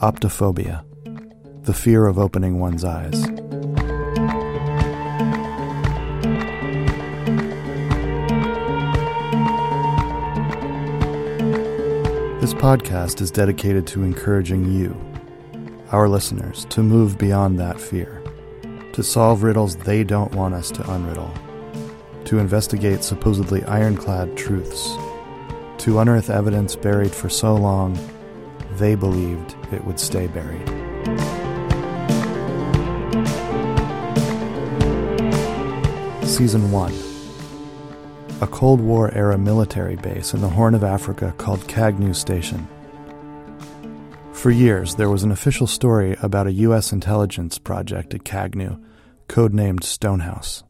Optophobia, the fear of opening one's eyes. This podcast is dedicated to encouraging you, our listeners, to move beyond that fear, to solve riddles they don't want us to unriddle, to investigate supposedly ironclad truths, to unearth evidence buried for so long they believed it would stay buried. Season 1 A Cold War era military base in the Horn of Africa called Kagnew Station. For years, there was an official story about a U.S. intelligence project at Kagnew, codenamed Stonehouse.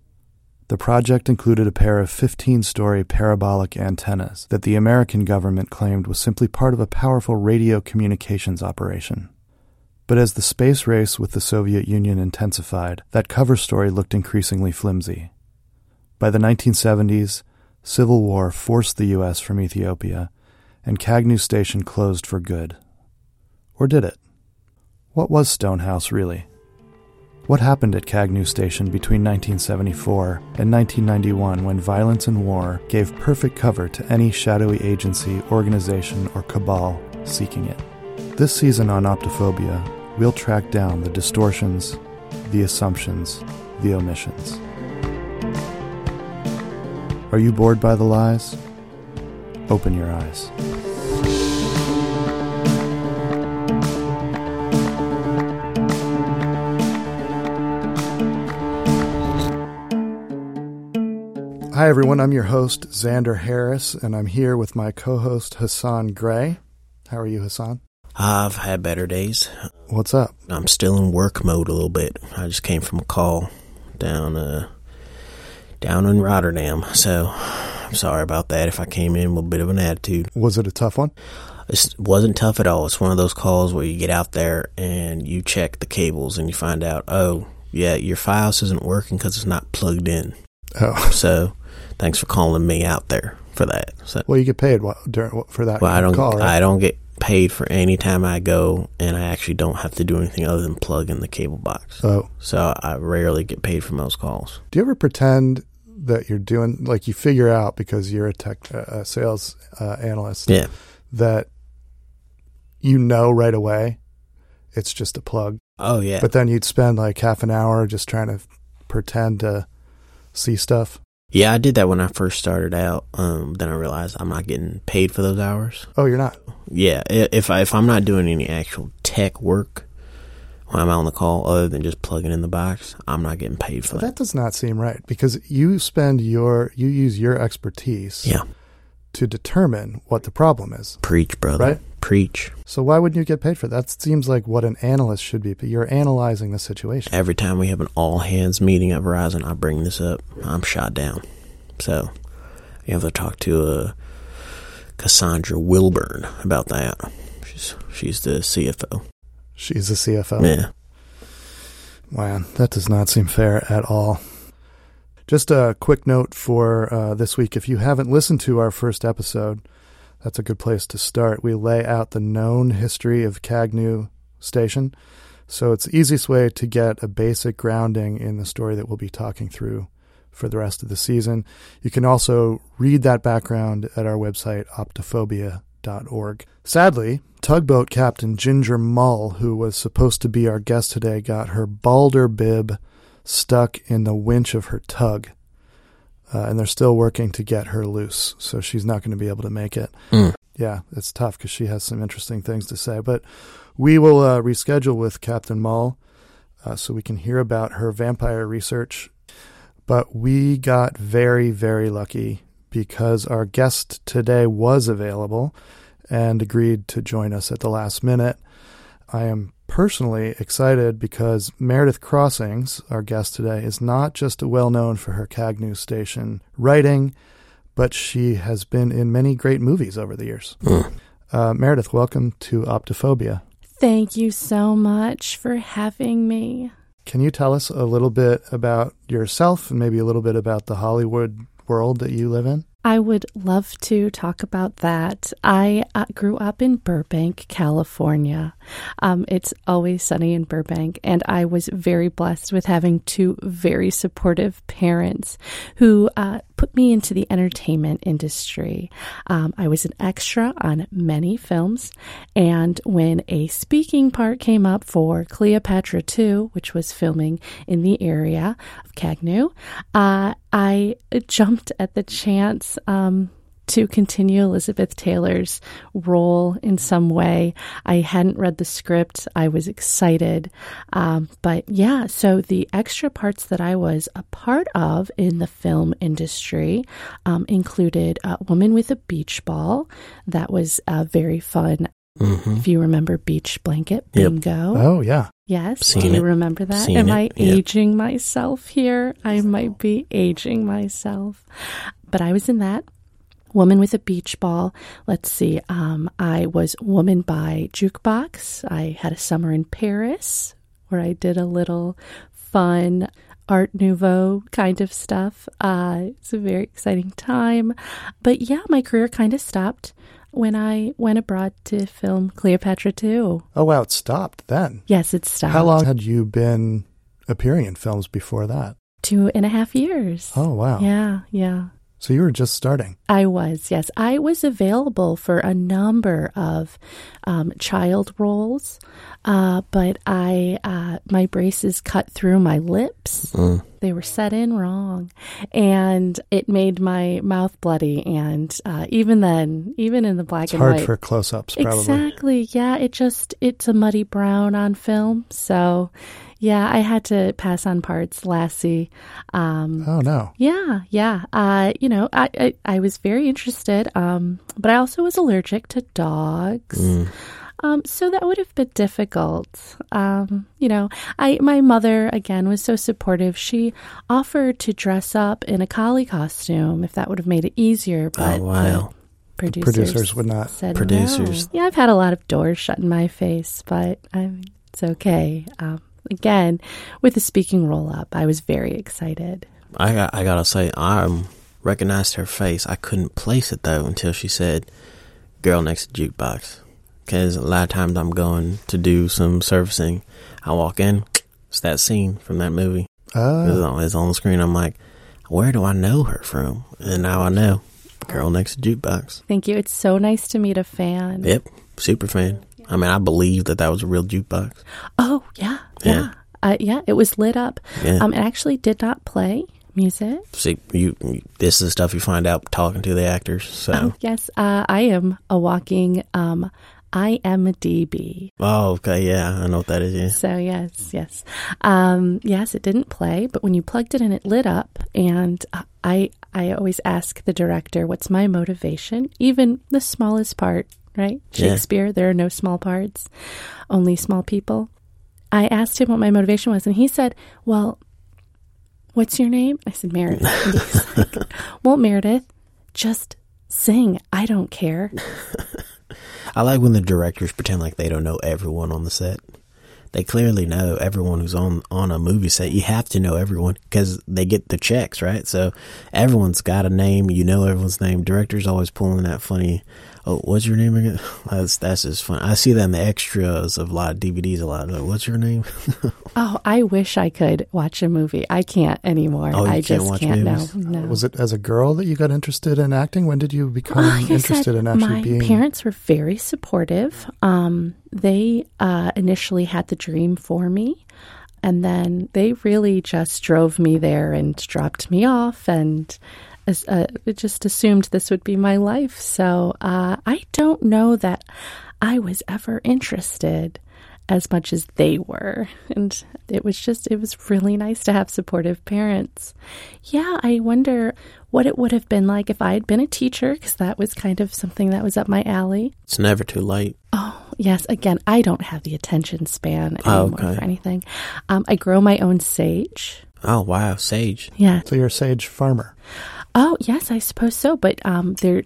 The project included a pair of 15 story parabolic antennas that the American government claimed was simply part of a powerful radio communications operation. But as the space race with the Soviet Union intensified, that cover story looked increasingly flimsy. By the 1970s, civil war forced the U.S. from Ethiopia, and Kagnew Station closed for good. Or did it? What was Stonehouse really? What happened at Kagnew Station between 1974 and 1991 when violence and war gave perfect cover to any shadowy agency, organization, or cabal seeking it? This season on Optophobia, we'll track down the distortions, the assumptions, the omissions. Are you bored by the lies? Open your eyes. Hi, everyone. I'm your host, Xander Harris, and I'm here with my co host, Hassan Gray. How are you, Hassan? I've had better days. What's up? I'm still in work mode a little bit. I just came from a call down uh down in Rotterdam, so I'm sorry about that if I came in with a bit of an attitude. Was it a tough one? It wasn't tough at all. It's one of those calls where you get out there and you check the cables and you find out, oh, yeah, your FiOS isn't working because it's not plugged in. Oh, So thanks for calling me out there for that. So, well, you get paid during, for that well, I don't, call, right? I don't get paid for any time I go, and I actually don't have to do anything other than plug in the cable box. oh, So I rarely get paid for most calls. do you ever pretend that you're doing like you figure out because you're a tech uh, sales uh, analyst Yeah. that you know right away it's just a plug, Oh yeah. but then you'd spend like half an hour just trying to pretend to see stuff. Yeah, I did that when I first started out. Um, then I realized I'm not getting paid for those hours. Oh, you're not. Yeah, if I if I'm not doing any actual tech work when I'm on the call, other than just plugging in the box, I'm not getting paid for that. that does not seem right because you spend your you use your expertise Yeah, to determine what the problem is. preach, brother. Right. Preach. So why wouldn't you get paid for that? That seems like what an analyst should be. But you're analyzing the situation. Every time we have an all hands meeting at Verizon, I bring this up. I'm shot down. So you have to talk to uh, Cassandra Wilburn about that. She's she's the CFO. She's the CFO. Yeah. Man, that does not seem fair at all. Just a quick note for uh, this week. If you haven't listened to our first episode, that's a good place to start. We lay out the known history of Kagnew Station. So it's the easiest way to get a basic grounding in the story that we'll be talking through for the rest of the season. You can also read that background at our website, optophobia.org. Sadly, tugboat captain Ginger Mull, who was supposed to be our guest today, got her balder bib stuck in the winch of her tug. Uh, and they're still working to get her loose, so she's not going to be able to make it. Mm. Yeah, it's tough because she has some interesting things to say. But we will uh, reschedule with Captain Mull uh, so we can hear about her vampire research. But we got very, very lucky because our guest today was available and agreed to join us at the last minute. I am personally excited because Meredith Crossings, our guest today, is not just well known for her Kagnew Station writing, but she has been in many great movies over the years. Mm. Uh, Meredith, welcome to Optophobia. Thank you so much for having me. Can you tell us a little bit about yourself and maybe a little bit about the Hollywood world that you live in? I would love to talk about that. I uh, grew up in Burbank, California. Um, it's always sunny in Burbank, and I was very blessed with having two very supportive parents who uh, put me into the entertainment industry. Um, I was an extra on many films, and when a speaking part came up for Cleopatra 2, which was filming in the area of Kagnew, uh, I jumped at the chance um, to continue Elizabeth Taylor's role in some way. I hadn't read the script. I was excited. Um, but yeah, so the extra parts that I was a part of in the film industry um, included a woman with a beach ball. That was uh, very fun. Mm-hmm. If you remember Beach Blanket Yep. Bingo. Oh, yeah. Yes. Seen Do you it. remember that? Seen Am it. I Yep. aging myself here? I might be aging myself. But I was in that. Woman with a beach ball. Let's see. Um, I was Woman by Jukebox. I had a summer in Paris where I did a little fun Art Nouveau kind of stuff. Uh, it's a very exciting time. But yeah, my career kind of stopped when I went abroad to film Cleopatra 2. Oh, wow. It stopped then. Yes, it stopped. How long had you been appearing in films before that? Two and a half years. Oh, wow. Yeah, yeah. So you were just starting. I was, yes. I was available for a number of um, child roles, uh, but I uh, my braces cut through my lips. Mm. They were set in wrong, and it made my mouth bloody. And uh, even then, even in the black It's and hard white, for close ups, probably. Exactly. Yeah, it just it's a muddy brown on film. So, yeah, I had to pass on parts. Lassie. Um, Oh, no. yeah, yeah. Uh, you know, I, I I was very interested, um, but I also was allergic to dogs. Mm. Um, so that would have been difficult. Um, you know, I my mother again was so supportive. She offered to dress up in a collie costume if that would have made it easier. But Oh, wow. the producers, Producers would not. said Producers. no. Yeah, I've had a lot of doors shut in my face, but I it's okay. Um, again, with the speaking roll up, I was very excited. I got, I gotta say, I recognized her face. I couldn't place it though until she said, "Girl next to jukebox." Because a lot of times I'm going to do some servicing. I walk in, it's that scene from that movie. Ah. It's Oh, on, it's on the screen. I'm like, where do I know her from? And now I know. Girl next to jukebox. Thank you. It's so nice to meet a fan. Yep, super fan. I mean, I believe that that was a real jukebox. Oh, yeah. Yeah. Yeah. Uh, yeah, it was lit up. Yeah. Um, it actually did not play music. See, you, this is the stuff you find out talking to the actors. So, Oh, yes. Uh, I am a walking um, IMDb. oh, okay, yeah, I know what that is. Yeah. So, yes, yes. Um, yes, it didn't play, but when you plugged it in, it lit up. And uh, I, I always ask the director, what's my motivation? Even the smallest part, right? Yeah. Shakespeare, there are no small parts, only small people. I asked him what my motivation was, and he said, Well, what's your name? I said, Meredith. He's like, well, Meredith, just sing. I don't care. I like when the directors pretend like they don't know everyone on the set. They clearly know everyone who's on on a movie set. You have to know everyone because they get the checks, right? So everyone's got a name. You know everyone's name. Director's always pulling that funny. Oh, what's your name again? That's that's just fun. I see that in the extras of a lot of DVDs. A lot. Like, what's your name? Oh, I wish I could watch a movie. I can't anymore. Oh, you I can't just watch can't. movies? No, no. was it as a girl that you got interested in acting? When did you become Like interested said, in actually my being? My parents were very supportive. Um, they uh, initially had the dream for me, and then they really just drove me there and dropped me off, and as- uh, just assumed this would be my life. So uh, I don't know that I was ever interested as much as they were. And it was just, it was really nice to have supportive parents. Yeah, I wonder what it would have been like if I had been a teacher, because that was kind of something that was up my alley. It's never too late. Oh, yes. Again, I don't have the attention span Oh, anymore okay. for anything. Um, I grow my own sage. Oh wow, Sage. Yeah. So you're a sage farmer. Oh, yes, I suppose so. But um, they're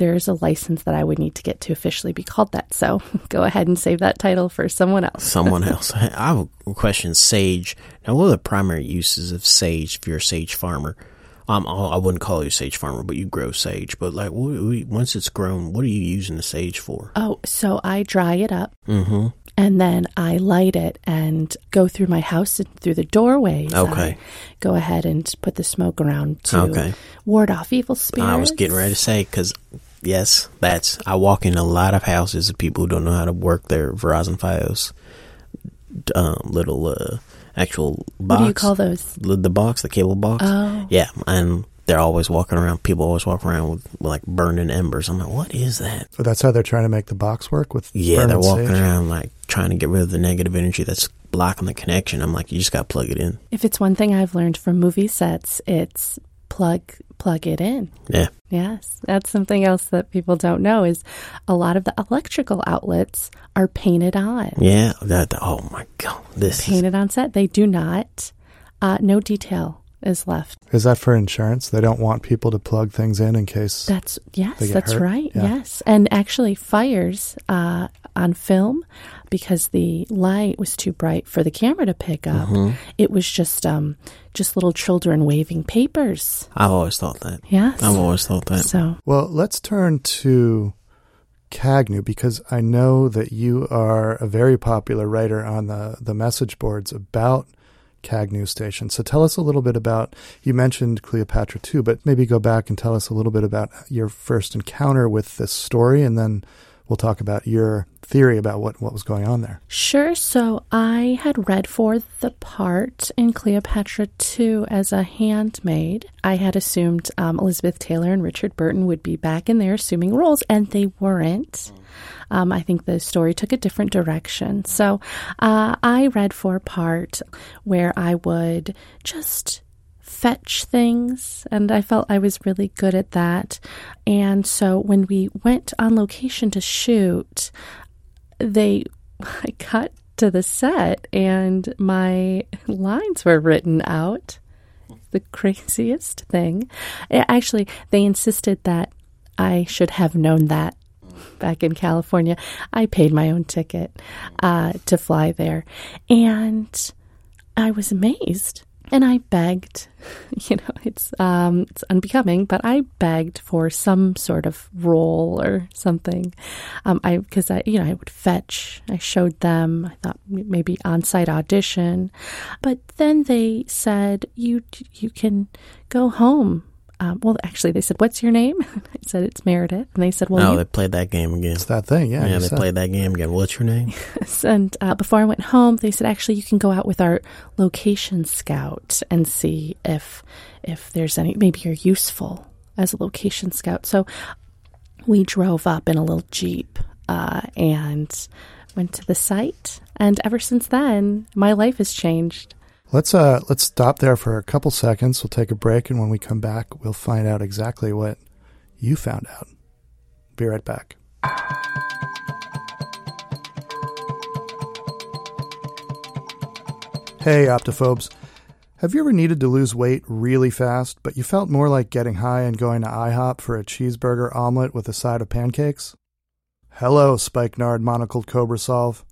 there's a license that I would need to get to officially be called that. So go ahead and save that title for someone else. Someone else. I have a question. Sage. Now, what are the primary uses of sage if you're a sage farmer? Um, I wouldn't call you a sage farmer, but you grow sage. But like, once it's grown, what are you using the sage for? Oh, so I dry it up. Mm-hmm. And then I light it and go through my house and through the doorways. Okay. I go ahead and put the smoke around to Okay. ward off evil spirits. I was getting ready to say because yes, that's I walk in a lot of houses of people who don't know how to work their Verizon FiOS um, little uh, actual box. What do you call those? the, the box, the cable box? Oh. Yeah, and they're always walking around. People always walk around with, with like burning embers. I'm like, what is that? So that's how they're trying to make the box work with Yeah, they're walking sage? around like trying to get rid of the negative energy that's blocking the connection. I'm like, you just got to plug it in. If it's one thing I've learned from movie sets, it's plug plug it in. Yeah. Yes, that's something else that people don't know is a lot of the electrical outlets are painted on. Yeah. That, oh my God. This is, Painted on set. They do not. Uh, no detail is left. Is that for insurance? They don't want people to plug things in in case. That's yes, They get that's hurt? right. Yeah. Yes, and actually fires uh, on film because the light was too bright for the camera to pick up. Mm-hmm. It was just um, just little children waving papers. I've always thought that. Yes. I've always thought that. So Well, let's turn to Kagnew because I know that you are a very popular writer on the, the message boards about Kagnew Station. So tell us a little bit about, you mentioned Cleopatra too, but maybe go back and tell us a little bit about your first encounter with this story and then we'll talk about your theory about what, what was going on there. Sure. So I had read for the part in Cleopatra 2 as a handmaid. I had assumed um, Elizabeth Taylor and Richard Burton would be back in there assuming roles, and they weren't. Um, I think the story took a different direction. So uh, I read for a part where I would just fetch things and I felt I was really good at that. And so when we went on location to shoot, they I got to the set and my lines were written out. The craziest thing. Actually, they insisted that I should have known that back in California. I paid my own ticket uh, to fly there. And I was amazed. And I begged, you know, it's um, it's unbecoming, but I begged for some sort of role or something. Um, I because I, you know, I would fetch. I showed them. I thought maybe on-site audition, but then they said you you can go home. Um, well, actually, they said, "What's your name?" I said, "It's Meredith," and they said, "Well, oh, you they played that game again. It's that thing, yeah. Yeah, they said. played that game again. What's your name? And uh, before I went home, they said, actually, you can go out with our location scout and see if if there's any. Maybe you're useful as a location scout. So we drove up in a little jeep uh, and went to the site. And ever since then, my life has changed. Let's uh let's stop there for a couple seconds. We'll take a break, and when we come back, we'll find out exactly what you found out. Be right back. Hey, Optophobes. Have you ever needed to lose weight really fast, but you felt more like getting high and going to IHOP for a cheeseburger omelet with a side of pancakes? Hello, Spikenard Monocled Cobra Solve.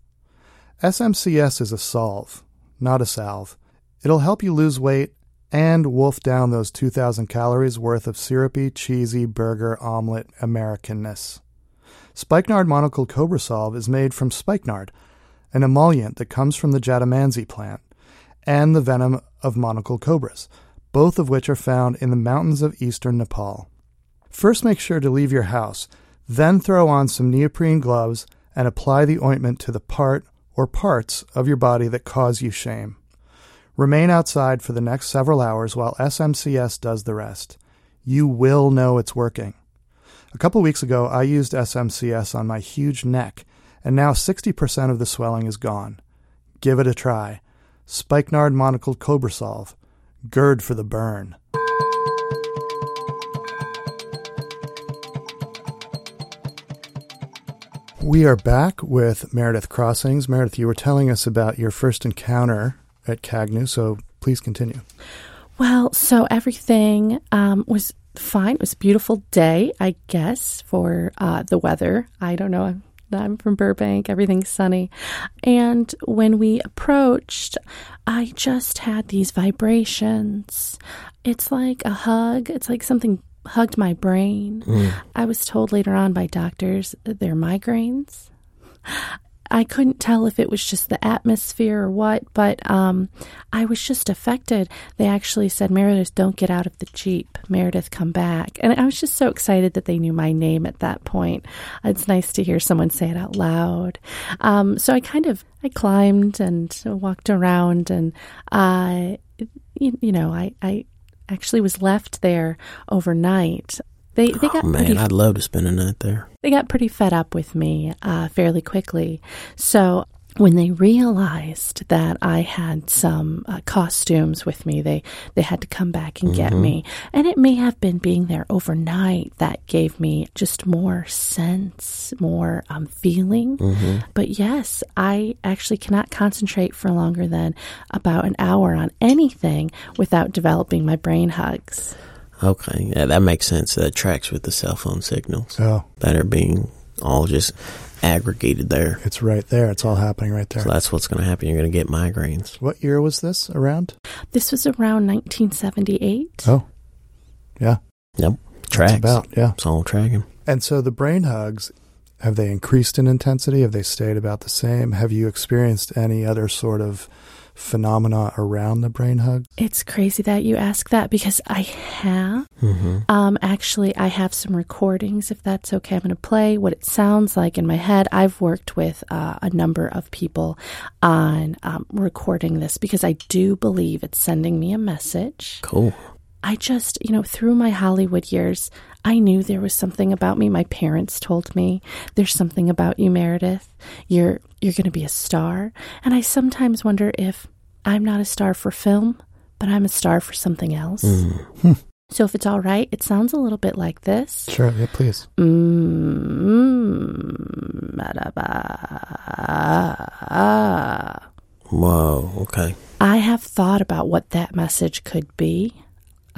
SMCS is a solve, not a salve. It'll help you lose weight and wolf down those 2,000 calories worth of syrupy, cheesy burger omelet Americanness. Spikenard Monocled Cobra Solve is made from spikenard, an emollient that comes from the Jatamansi plant, and the venom of monocled cobras, both of which are found in the mountains of eastern Nepal. First, make sure to leave your house, then throw on some neoprene gloves and apply the ointment to the part or parts of your body that cause you shame. Remain outside for the next several hours while SMCS does the rest. You will know it's working. A couple weeks ago, I used SMCS on my huge neck, and now 60% of the swelling is gone. Give it a try. Spikenard Monocled Cobra Solve. Gird for the burn. We are back with Meredith Crossings. Meredith, you were telling us about your first encounter at Kagnew, so please continue. Well, so everything um, was fine. It was a beautiful day, I guess, for uh, the weather. I don't know. I'm, I'm from Burbank. Everything's sunny. And when we approached, I just had these vibrations. It's like a hug. It's like something hugged my brain. I was told later on by doctors they're migraines. I couldn't tell if it was just the atmosphere or what, but um, I was just affected. They actually said, Meredith, don't get out of the Jeep. Meredith, come back. And I was just so excited that they knew my name at that point. It's nice to hear someone say it out loud. Um, so I kind of, I climbed and walked around and, uh, you, you know, I, I actually was left there overnight. They, they got Oh, man, pretty I'd love to spend a night there. they got pretty fed up with me uh, fairly quickly. So when they realized that I had some uh, costumes with me, they they had to come back and get me. And it may have been being there overnight that gave me just more sense, more um, feeling. But yes, I actually cannot concentrate for longer than about an hour on anything without developing my brain hugs. Okay, yeah, that makes sense. That tracks with the cell phone signals Oh, that are being all just aggregated there. it's right there. It's all happening right there. So that's what's going to happen. You're going to get migraines. What year was this around? This was around 1978. Oh, yeah. Yep, That's tracks. about, yeah. It's all tracking. And so the brain hugs, have they increased in intensity? Have they stayed about the same? Have you experienced any other sort of phenomena around the brain hug? It's crazy that you ask that because I have. hmm Um, actually, I have some recordings. If that's okay, I'm going to play what it sounds like in my head. I've worked with uh, a number of people on um, recording this because I do believe it's sending me a message. Cool. I just, you know, through my Hollywood years, I knew there was something about me. My parents told me, "There's something about you, Meredith. You're you're going to be a star." And I sometimes wonder if I'm not a star for film, but I'm a star for something else. So if it's all right, it sounds a little bit like this. Sure, yeah, please. Mm, ba-da-ba. Whoa. Okay. I have thought about what that message could be.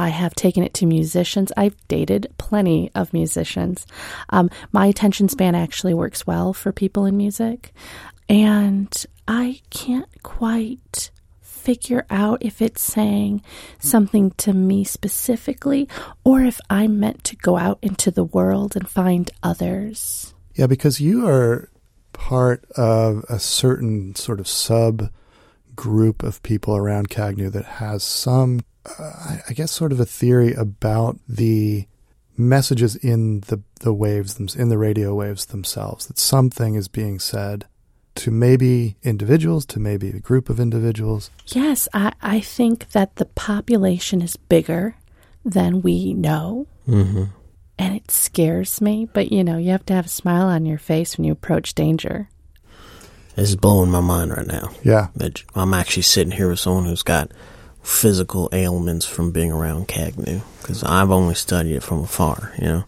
I have taken it to musicians. I've dated plenty of musicians. Um, my attention span actually works well for people in music. And I can't quite figure out if it's saying something to me specifically or if I'm meant to go out into the world and find others. Yeah, because you are part of a certain sort of sub group of people around Kagnew that has some, uh, I- I guess, sort of a theory about the messages in the, the waves, them- in the radio waves themselves, that something is being said to maybe individuals, to maybe a group of individuals. Yes, I, I think that the population is bigger than we know. hmm And it scares me, but you know, you have to have a smile on your face when you approach danger. This is blowing my mind right now. Yeah. That I'm actually sitting here with someone who's got physical ailments from being around Kagnew because I've only studied it from afar, you know.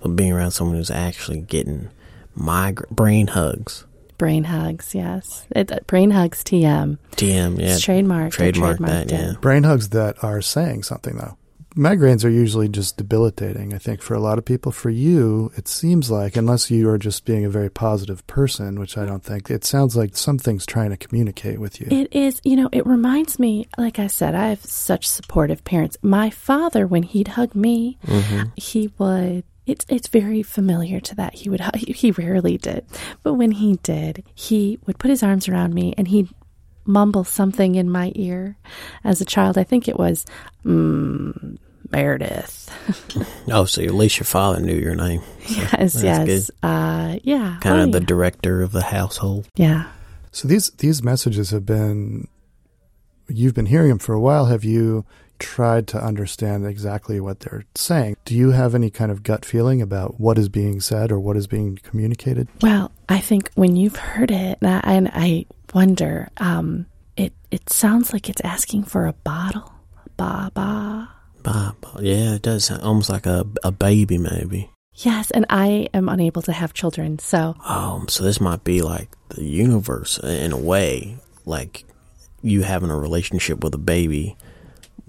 But being around someone who's actually getting migra- brain hugs, Brain hugs, yes. It, uh, brain hugs TM. TM, yeah, It's trademarked. I trademark trademarked that, yeah. brain hugs that are saying something though. Migraines are usually just debilitating, I think, for a lot of people. For you, it seems like, unless you are just being a very positive person, which I don't think, it sounds like something's trying to communicate with you. It is, you know, it reminds me, like I said, I have such supportive parents. My father, when he'd hug me, mm-hmm. he would. It's it's very familiar to that. He would he rarely did, but when he did, he would put his arms around me and he'd mumble something in my ear. As a child, I think it was mm, Meredith. Oh, so at least your father knew your name. yes, yes, uh, yeah, Kind oh, of the yeah. director of the household. yeah. So these these messages have been, you've been hearing them for a while. Have you tried to understand exactly what they're saying? Do you have any kind of gut feeling about what is being said or what is being communicated? Well, I think when you've heard it, and I, and I wonder, um, it it sounds like it's asking for a bottle. Ba ba. Bob, yeah, it does sound almost like a a baby, maybe. Yes, and I am unable to have children, so Um, so this might be like the universe in a way, like you having a relationship with a baby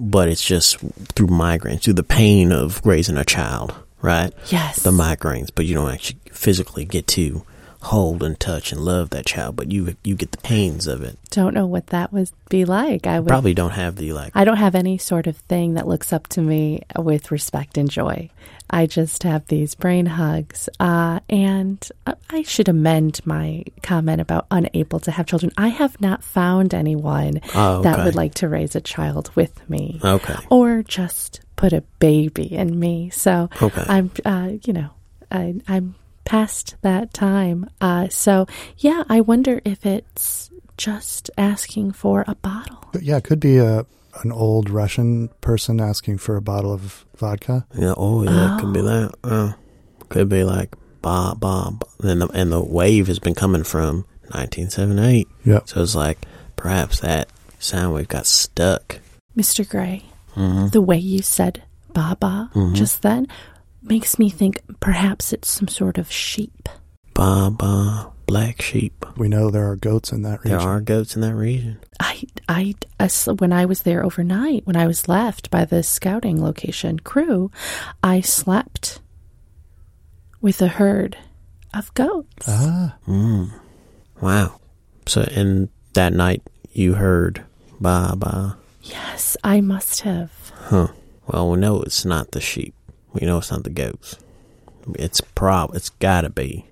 but it's just through migraines, through the pain of raising a child, right? Yes. The migraines, but you don't actually physically get to hold and touch and love that child, but you you get the pains of it. Don't know what that would be like. I would Probably don't have the like I don't have any sort of thing that looks up to me with respect and joy. I just have these brain hugs. Uh, and I should amend my comment about unable to have children. I have not found anyone Oh, that would like to raise a child with me Okay. or just put a baby in me. So Okay. I'm, uh, you know, I, I'm past that time. Uh, so yeah, I wonder if it's just asking for a bottle. But yeah, it could be a an old Russian person asking for a bottle of vodka. Yeah, oh yeah, it could be that. Uh, could be like ba ba, ba. and the and the wave has been coming from 1978. Yeah, So it's like perhaps that sound wave got stuck. Mr. Gray, Mm-hmm. the way you said Baba just then makes me think perhaps it's some sort of sheep. Ba ba, black sheep. We know there are goats in that region. There are goats in that region. I, I, as- when I was there overnight, when I was left by the scouting location crew, I slept with a herd of goats. Ah, Mm. Wow. So and that night you heard ba ba. Yes, I must have. Huh. Well, we know it's not the sheep. We know it's not the goats. It's prob. It's gotta be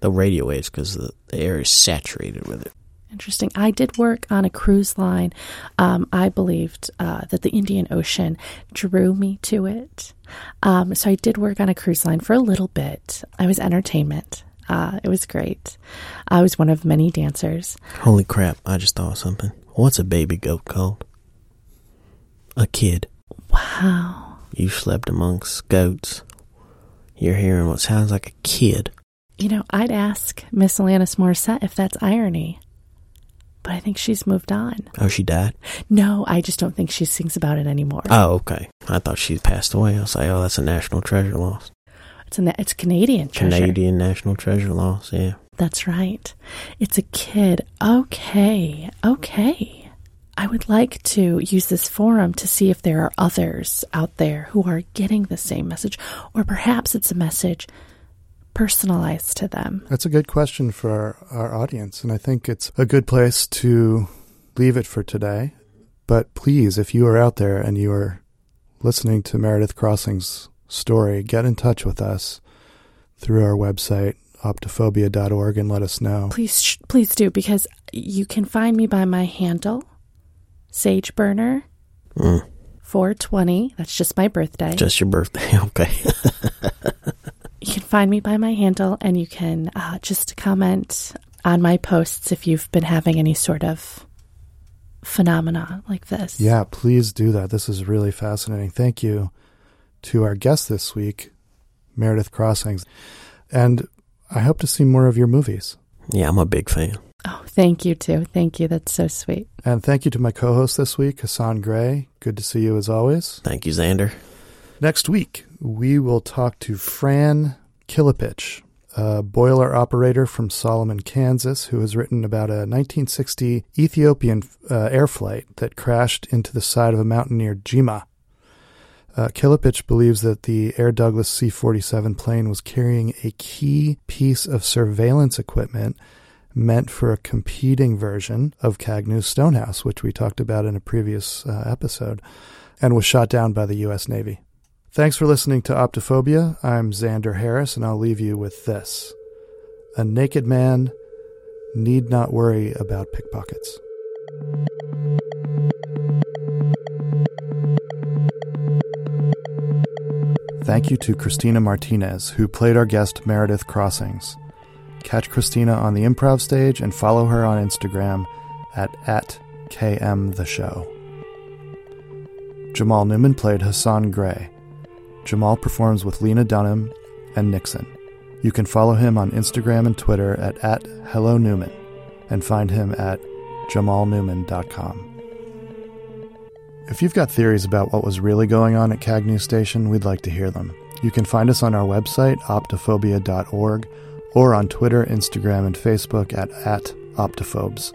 the radio waves because the, the air is saturated with it. Interesting. I did work on a cruise line. Um, I believed uh, that the Indian Ocean drew me to it. Um, so I did work on a cruise line for a little bit. I was entertainment. Uh, it was great. I was one of many dancers. Holy crap! I just thought of something. What's a baby goat called? A kid. Wow. You slept amongst goats. You're hearing what sounds like a kid. You know, I'd ask Miss Alanis Morissette if that's irony, but I think she's moved on. Oh, she died. No, I just don't think she sings about it anymore. Oh, okay. I thought she passed away. I was like, oh, that's a national treasure loss. it's a it's Canadian treasure. Canadian national treasure loss. Yeah. That's right. It's a kid. Okay. Okay. I would like to use this forum to see if there are others out there who are getting the same message, or perhaps it's a message personalized to them. that's a good question for our, our audience, and I think it's a good place to leave it for today. But please, if you are out there and you are listening to Meredith Crossing's story, get in touch with us through our website, optophobia.org, and let us know. Please, please do because you can find me by my handle, SageBurner. Mm. 420. That's just my birthday. Just your birthday. Okay. you can find me by my handle and you can uh, just comment on my posts if you've been having any sort of phenomena like this. Yeah, please do that. This is really fascinating. Thank you to our guest this week, Meredith Crossings. And I hope to see more of your movies. yeah, I'm a big fan. Oh, thank you too. Thank you. That's so sweet. And thank you to my co host this week, Hassan Gray. Good to see you as always. Thank you, Xander. Next week, we will talk to Fran Kilipich, a boiler operator from Solomon, Kansas, who has written about a 1960 Ethiopian uh, air flight that crashed into the side of a mountain near Jima. Uh, Kilipich believes that the Air Douglas C 47 plane was carrying a key piece of surveillance equipment meant for a competing version of Kagnew's Stonehouse, which we talked about in a previous uh, episode, and was shot down by the U.S. Navy. Thanks for listening to Optophobia. I'm Xander Harris, and I'll leave you with this A naked man need not worry about pickpockets. Thank you to Christina Martinez, who played our guest Meredith Crossings. Catch Christina on the improv stage and follow her on Instagram at, at KMTheShow. Jamal Newman played Hassan Gray. Jamal performs with Lena Dunham and Nixon. You can follow him on Instagram and Twitter at, at Hello Newman and find him at jamalnewman.com. If you've got theories about what was really going on at Kagnew Station, we'd like to hear them. You can find us on our website, optophobia.org, or on Twitter, Instagram, and Facebook at, at optophobes.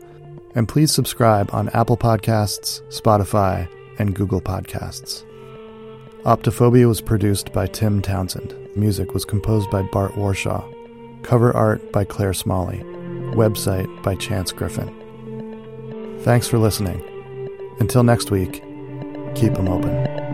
And please subscribe on Apple Podcasts, Spotify, and Google Podcasts. Optophobia was produced by Tim Townsend. Music was composed by Bart Warshaw. Cover art by Claire Smalley. Website by Chance Griffin. Thanks for listening. Until next week, keep them open.